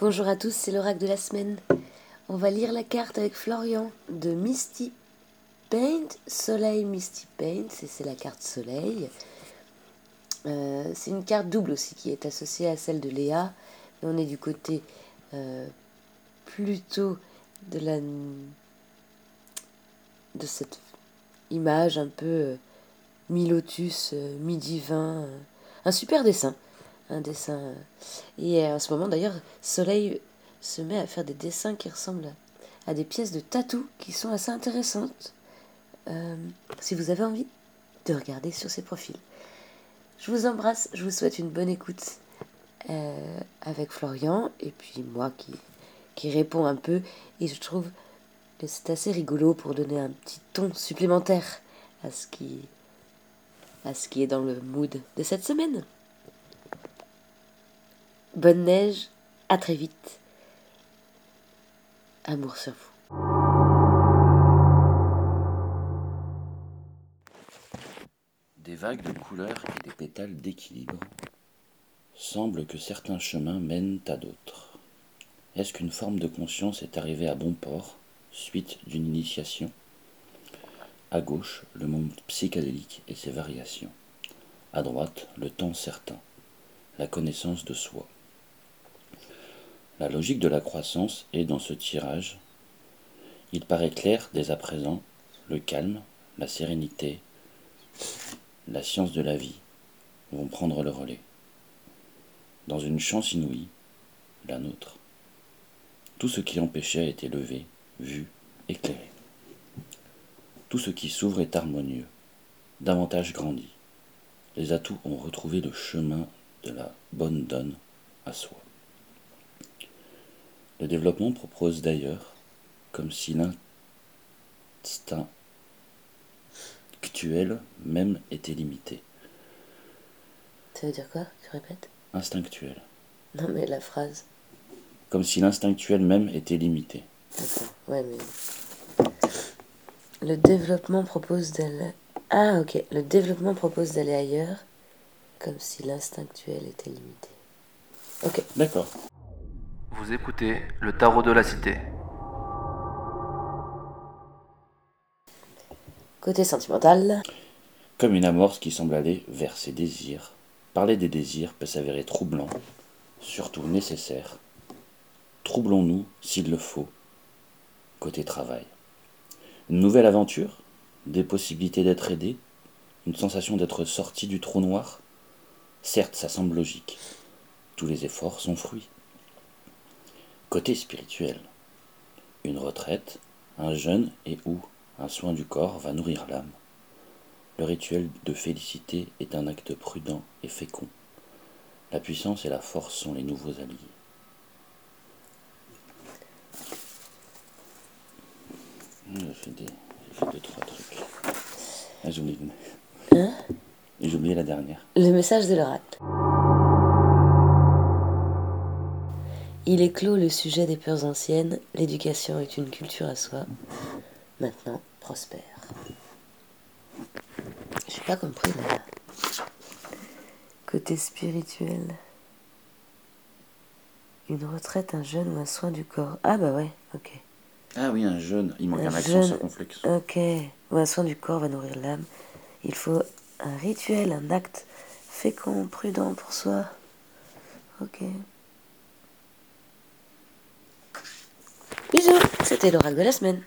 Bonjour à tous, c'est l'oracle de la semaine. On va lire la carte avec Florian de Misty Paint, Soleil Misty Paint, c'est la carte Soleil. Euh, c'est une carte double aussi qui est associée à celle de Léa. on est du côté euh, plutôt de la de cette image un peu euh, mi-lotus, mi-divin. un super dessin un dessin. Euh, et en ce moment, d'ailleurs, Soleil se met à faire des dessins qui ressemblent à des pièces de tatou qui sont assez intéressantes. Euh, si vous avez envie de regarder sur ses profils. Je vous embrasse, je vous souhaite une bonne écoute euh, avec Florian et puis moi qui, qui réponds un peu. Et je trouve que c'est assez rigolo pour donner un petit ton supplémentaire à ce qui, à ce qui est dans le mood de cette semaine. Bonne neige, à très vite. Amour sur vous. Des vagues de couleurs et des pétales d'équilibre. Semble que certains chemins mènent à d'autres. Est-ce qu'une forme de conscience est arrivée à bon port, suite d'une initiation? À gauche, le monde psychédélique et ses variations. À droite, le temps certain, la connaissance de soi. La logique de la croissance est dans ce tirage. Il paraît clair dès à présent, le calme, la sérénité, la science de la vie vont prendre le relais. Dans une chance inouïe, la nôtre. Tout ce qui empêchait été levé, vu, éclairé. Tout ce qui s'ouvre est harmonieux, davantage grandi. Les atouts ont retrouvé le chemin de la bonne donne à soi. Le développement propose d'ailleurs, comme si l'instinct actuel même était limité. Ça veut dire quoi? Tu répètes? Instinctuel. Non mais la phrase. Comme si l'instinctuel même était limité. D'accord, ouais mais... Le développement propose d'aller... Ah ok, le développement propose d'aller ailleurs, comme si l'instinctuel était limité. Ok. D'accord. Vous écoutez le tarot de la cité. Côté sentimental. Comme une amorce qui semble aller vers ses désirs. Parler des désirs peut s'avérer troublant, surtout nécessaire. Troublons-nous s'il le faut. Côté travail. Une nouvelle aventure? Des possibilités d'être aidé? Une sensation d'être sorti du trou noir? Certes, ça semble logique. Tous les efforts sont fruits. Côté spirituel, une retraite, un jeûne et ou un soin du corps va nourrir l'âme. Le rituel de félicité est un acte prudent et fécond. La puissance et la force sont les nouveaux alliés. J'ai fait, des, deux, trois trucs. Ah, j'ai oublié. Hein? J'ai oublié la dernière. Le message de l'oracle. Il est clos le sujet des peurs anciennes, l'éducation est une culture à soi. Maintenant, prospère. Je n'ai pas compris là. Côté spirituel. Une retraite, un jeûne ou un soin du corps. Ah bah ouais, ok. Ah oui, un jeûne. Il manque un, accent jeûne, circonflexe. Ok. Ou un soin du corps va nourrir l'âme. Il faut un rituel, un acte fécond, prudent pour soi. Ok. C'était l'oracle de la semaine.